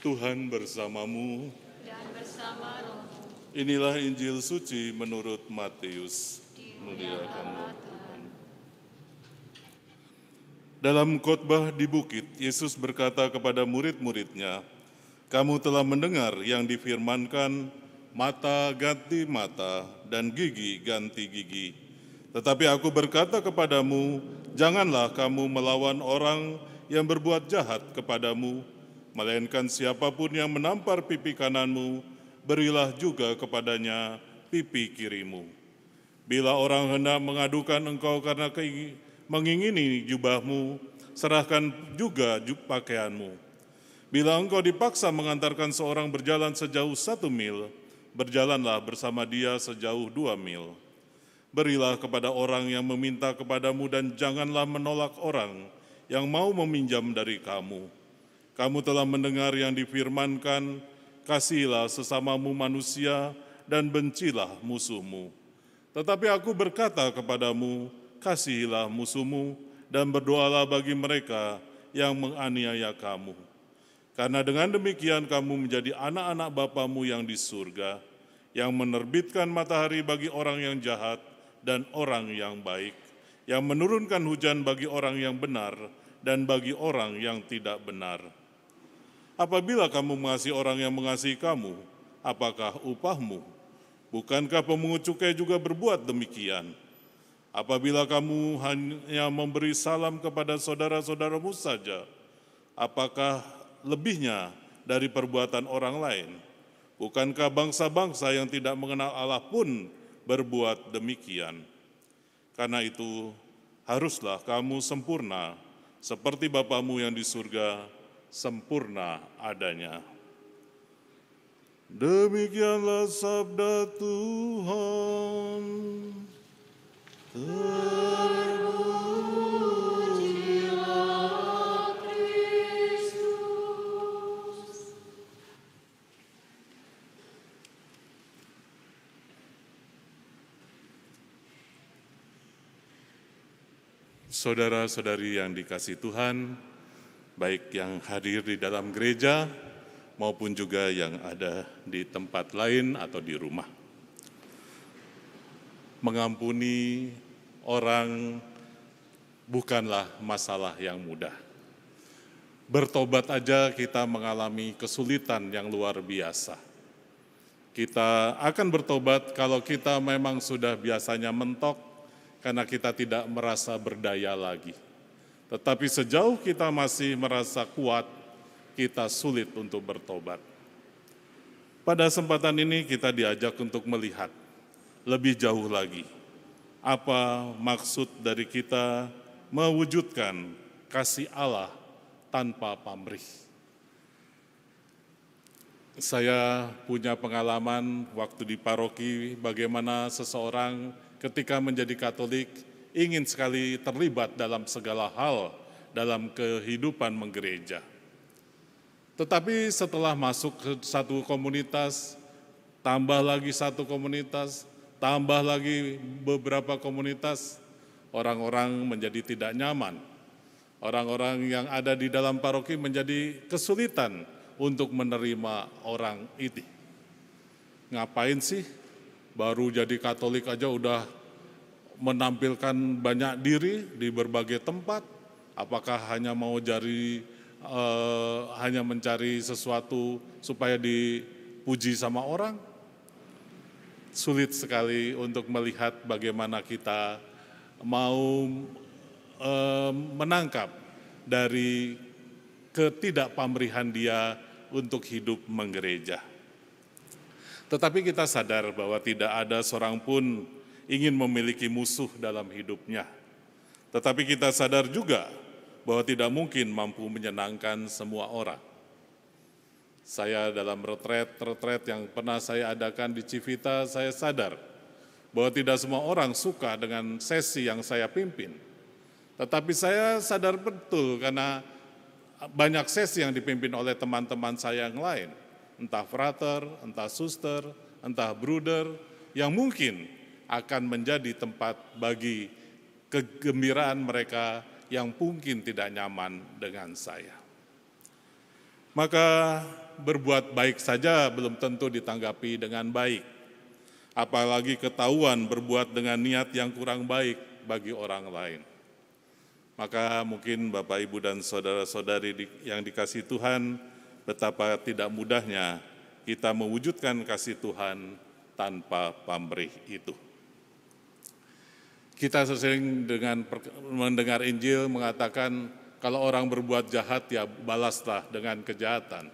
Tuhan bersamamu. dan bersama rohmu. Inilah Injil suci menurut Matius. Muliakanmu Tuhan. Dalam khotbah di bukit, Yesus berkata kepada murid-muridnya, "Kamu telah mendengar yang difirmankan, mata ganti mata dan gigi ganti gigi. Tetapi aku berkata kepadamu, janganlah kamu melawan orang yang berbuat jahat kepadamu, melainkan siapa pun yang menampar pipi kananmu, berilah juga kepadanya pipi kirimu. Bila orang hendak mengadukan engkau karena mengingini jubahmu, serahkan juga ju- pakaianmu. Bila engkau dipaksa mengantarkan seorang berjalan sejauh satu mil, berjalanlah bersama dia sejauh dua mil. Berilah kepada orang yang meminta kepadamu dan janganlah menolak orang yang mau meminjam dari kamu. Kamu telah mendengar yang difirmankan, kasihilah sesamamu manusia dan bencilah musuhmu. Tetapi aku berkata kepadamu, kasihilah musuhmu dan berdoalah bagi mereka yang menganiaya kamu. Karena dengan demikian kamu menjadi anak-anak Bapamu yang di surga, yang menerbitkan matahari bagi orang yang jahat dan orang yang baik, yang menurunkan hujan bagi orang yang benar dan bagi orang yang tidak benar. Apabila kamu mengasihi orang yang mengasihi kamu, apakah upahmu? Bukankah pemungut cukai juga berbuat demikian? Apabila kamu hanya memberi salam kepada saudara-saudaramu saja, apakah lebihnya dari perbuatan orang lain? Bukankah bangsa-bangsa yang tidak mengenal Allah pun berbuat demikian? Karena itu, haruslah kamu sempurna, seperti Bapamu yang di surga sempurna adanya. Demikianlah sabda Tuhan. Saudara-saudari yang dikasih Tuhan, baik yang hadir di dalam gereja maupun juga yang ada di tempat lain atau di rumah. Mengampuni orang bukanlah masalah yang mudah. Bertobat aja kita mengalami kesulitan yang luar biasa. Kita akan bertobat kalau kita memang sudah biasanya mentok karena kita tidak merasa berdaya lagi. Tetapi sejauh kita masih merasa kuat, kita sulit untuk bertobat. Pada kesempatan ini kita diajak untuk melihat lebih jauh lagi apa maksud dari kita mewujudkan kasih Allah tanpa pamrih. Saya punya pengalaman waktu di paroki bagaimana seseorang ketika menjadi Katolik ingin sekali terlibat dalam segala hal dalam kehidupan menggereja. Tetapi setelah masuk ke satu komunitas, tambah lagi satu komunitas, tambah lagi beberapa komunitas, orang-orang menjadi tidak nyaman. Orang-orang yang ada di dalam paroki menjadi kesulitan untuk menerima orang itu. Ngapain sih? Baru jadi Katolik aja udah menampilkan banyak diri di berbagai tempat. Apakah hanya mau cari eh, hanya mencari sesuatu supaya dipuji sama orang? Sulit sekali untuk melihat bagaimana kita mau eh, menangkap dari ketidakpamrihan dia untuk hidup menggereja. Tetapi kita sadar bahwa tidak ada seorang pun ingin memiliki musuh dalam hidupnya. Tetapi kita sadar juga bahwa tidak mungkin mampu menyenangkan semua orang. Saya dalam retret-retret yang pernah saya adakan di Civita, saya sadar bahwa tidak semua orang suka dengan sesi yang saya pimpin. Tetapi saya sadar betul karena banyak sesi yang dipimpin oleh teman-teman saya yang lain. Entah frater, entah suster, entah bruder, yang mungkin akan menjadi tempat bagi kegembiraan mereka yang mungkin tidak nyaman dengan saya. Maka berbuat baik saja belum tentu ditanggapi dengan baik. Apalagi ketahuan berbuat dengan niat yang kurang baik bagi orang lain. Maka mungkin Bapak, Ibu, dan saudara-saudari yang dikasih Tuhan, betapa tidak mudahnya kita mewujudkan kasih Tuhan tanpa pamrih itu. Kita sering dengan mendengar Injil mengatakan kalau orang berbuat jahat ya balaslah dengan kejahatan.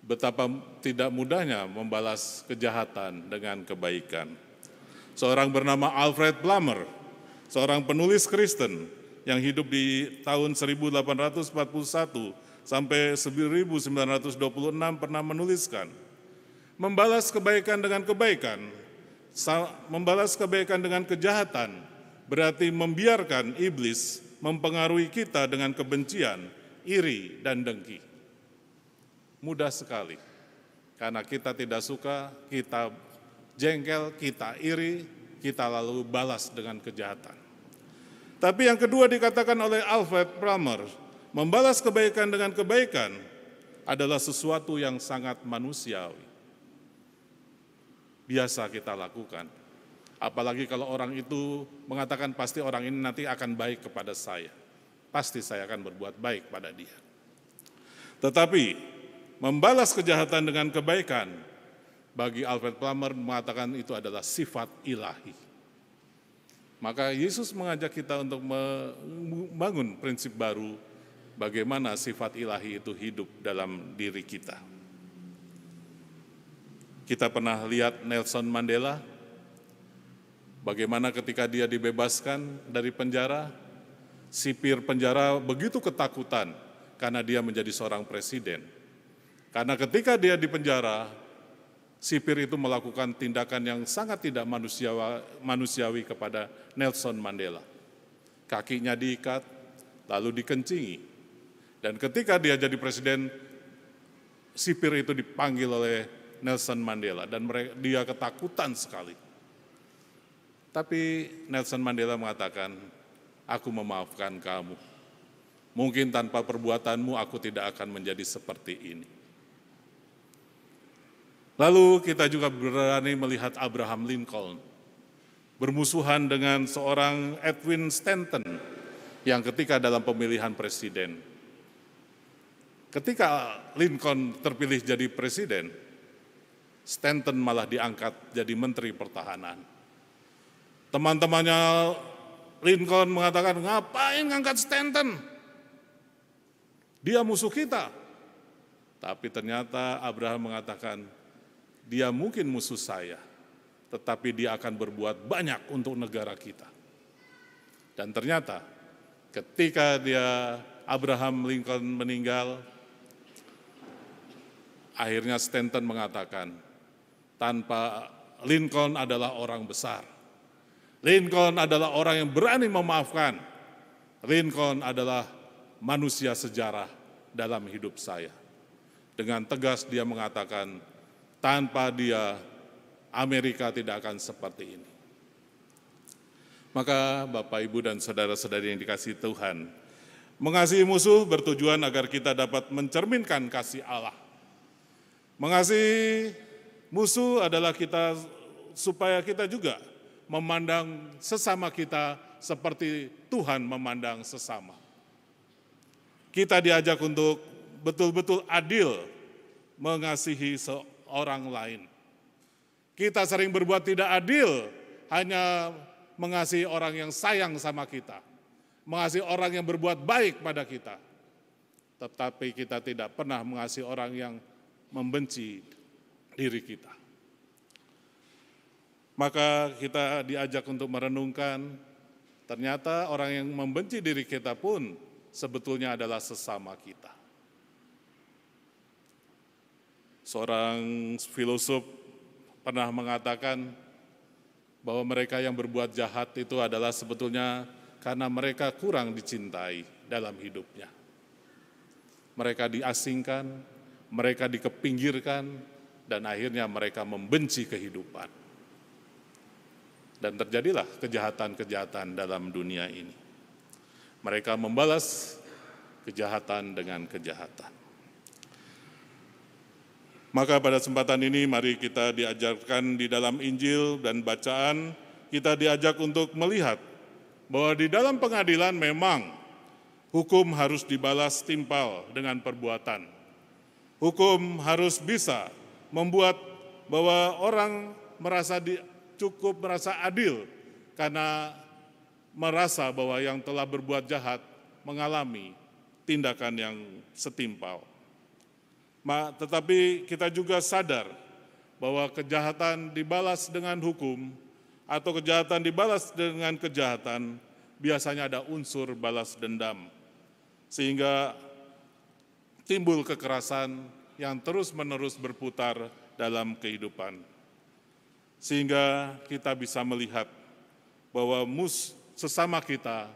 Betapa tidak mudahnya membalas kejahatan dengan kebaikan. Seorang bernama Alfred Plummer, seorang penulis Kristen yang hidup di tahun 1841 sampai 1926 pernah menuliskan, membalas kebaikan dengan kebaikan membalas kebaikan dengan kejahatan berarti membiarkan iblis mempengaruhi kita dengan kebencian, iri, dan dengki. Mudah sekali, karena kita tidak suka, kita jengkel, kita iri, kita lalu balas dengan kejahatan. Tapi yang kedua dikatakan oleh Alfred Plummer, membalas kebaikan dengan kebaikan adalah sesuatu yang sangat manusiawi biasa kita lakukan. Apalagi kalau orang itu mengatakan pasti orang ini nanti akan baik kepada saya. Pasti saya akan berbuat baik pada dia. Tetapi membalas kejahatan dengan kebaikan bagi Alfred Plummer mengatakan itu adalah sifat ilahi. Maka Yesus mengajak kita untuk membangun prinsip baru bagaimana sifat ilahi itu hidup dalam diri kita. Kita pernah lihat Nelson Mandela, bagaimana ketika dia dibebaskan dari penjara, sipir penjara begitu ketakutan karena dia menjadi seorang presiden. Karena ketika dia di penjara, sipir itu melakukan tindakan yang sangat tidak manusiawi, manusiawi kepada Nelson Mandela. Kakinya diikat, lalu dikencingi. Dan ketika dia jadi presiden, sipir itu dipanggil oleh Nelson Mandela dan mereka, dia ketakutan sekali. Tapi Nelson Mandela mengatakan, aku memaafkan kamu. Mungkin tanpa perbuatanmu aku tidak akan menjadi seperti ini. Lalu kita juga berani melihat Abraham Lincoln bermusuhan dengan seorang Edwin Stanton yang ketika dalam pemilihan presiden. Ketika Lincoln terpilih jadi presiden, Stanton malah diangkat jadi menteri pertahanan. Teman-temannya Lincoln mengatakan, ngapain ngangkat Stanton? Dia musuh kita. Tapi ternyata Abraham mengatakan, dia mungkin musuh saya, tetapi dia akan berbuat banyak untuk negara kita. Dan ternyata ketika dia Abraham Lincoln meninggal, akhirnya Stanton mengatakan, tanpa Lincoln adalah orang besar. Lincoln adalah orang yang berani memaafkan. Lincoln adalah manusia sejarah dalam hidup saya. Dengan tegas dia mengatakan, tanpa dia Amerika tidak akan seperti ini. Maka Bapak, Ibu, dan saudara-saudari yang dikasih Tuhan, mengasihi musuh bertujuan agar kita dapat mencerminkan kasih Allah. Mengasihi Musuh adalah kita supaya kita juga memandang sesama kita seperti Tuhan memandang sesama. Kita diajak untuk betul-betul adil mengasihi seorang lain. Kita sering berbuat tidak adil hanya mengasihi orang yang sayang sama kita, mengasihi orang yang berbuat baik pada kita. Tetapi kita tidak pernah mengasihi orang yang membenci diri kita. Maka kita diajak untuk merenungkan, ternyata orang yang membenci diri kita pun sebetulnya adalah sesama kita. Seorang filosof pernah mengatakan bahwa mereka yang berbuat jahat itu adalah sebetulnya karena mereka kurang dicintai dalam hidupnya. Mereka diasingkan, mereka dikepinggirkan, dan akhirnya mereka membenci kehidupan. Dan terjadilah kejahatan-kejahatan dalam dunia ini. Mereka membalas kejahatan dengan kejahatan. Maka pada kesempatan ini mari kita diajarkan di dalam Injil dan bacaan, kita diajak untuk melihat bahwa di dalam pengadilan memang hukum harus dibalas timpal dengan perbuatan. Hukum harus bisa membuat bahwa orang merasa di, cukup merasa adil karena merasa bahwa yang telah berbuat jahat mengalami tindakan yang setimpal. Ma, tetapi kita juga sadar bahwa kejahatan dibalas dengan hukum atau kejahatan dibalas dengan kejahatan biasanya ada unsur balas dendam. Sehingga timbul kekerasan yang terus-menerus berputar dalam kehidupan. Sehingga kita bisa melihat bahwa mus sesama kita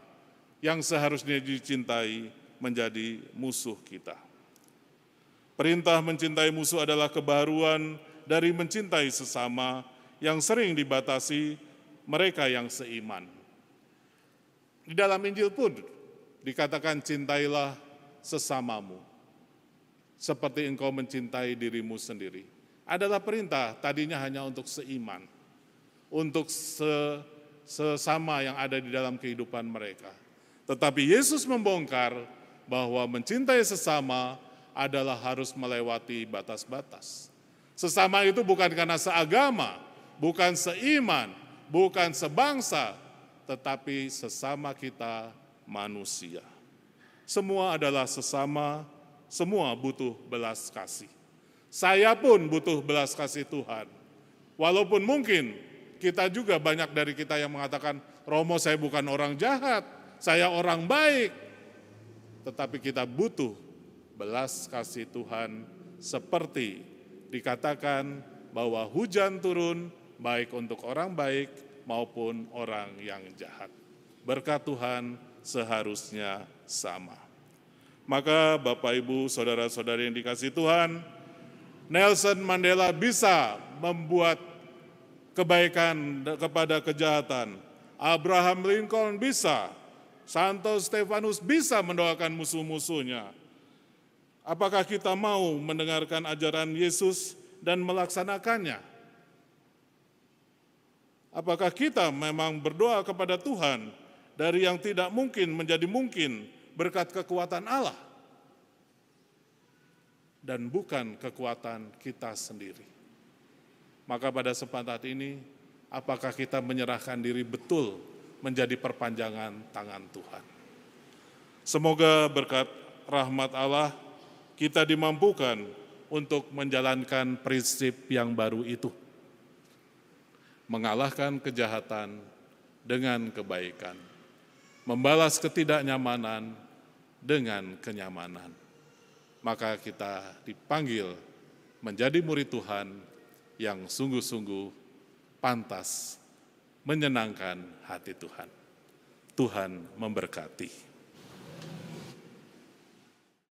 yang seharusnya dicintai menjadi musuh kita. Perintah mencintai musuh adalah kebaruan dari mencintai sesama yang sering dibatasi mereka yang seiman. Di dalam Injil pun dikatakan cintailah sesamamu seperti engkau mencintai dirimu sendiri. Adalah perintah tadinya hanya untuk seiman, untuk se, sesama yang ada di dalam kehidupan mereka. Tetapi Yesus membongkar bahwa mencintai sesama adalah harus melewati batas-batas. Sesama itu bukan karena seagama, bukan seiman, bukan sebangsa, tetapi sesama kita manusia. Semua adalah sesama, semua butuh belas kasih. Saya pun butuh belas kasih Tuhan. Walaupun mungkin kita juga banyak dari kita yang mengatakan, Romo saya bukan orang jahat, saya orang baik. Tetapi kita butuh belas kasih Tuhan seperti dikatakan bahwa hujan turun baik untuk orang baik maupun orang yang jahat. Berkat Tuhan seharusnya sama. Maka Bapak Ibu, saudara-saudari yang dikasih Tuhan, Nelson Mandela bisa membuat kebaikan kepada kejahatan. Abraham Lincoln bisa, Santo Stefanus bisa mendoakan musuh-musuhnya. Apakah kita mau mendengarkan ajaran Yesus dan melaksanakannya? Apakah kita memang berdoa kepada Tuhan dari yang tidak mungkin menjadi mungkin berkat kekuatan Allah dan bukan kekuatan kita sendiri? Maka pada kesempatan ini, apakah kita menyerahkan diri betul menjadi perpanjangan tangan Tuhan? Semoga berkat rahmat Allah kita dimampukan untuk menjalankan prinsip yang baru itu. Mengalahkan kejahatan dengan kebaikan. Membalas ketidaknyamanan dengan kenyamanan. Maka kita dipanggil menjadi murid Tuhan yang sungguh-sungguh pantas menyenangkan hati Tuhan. Tuhan memberkati.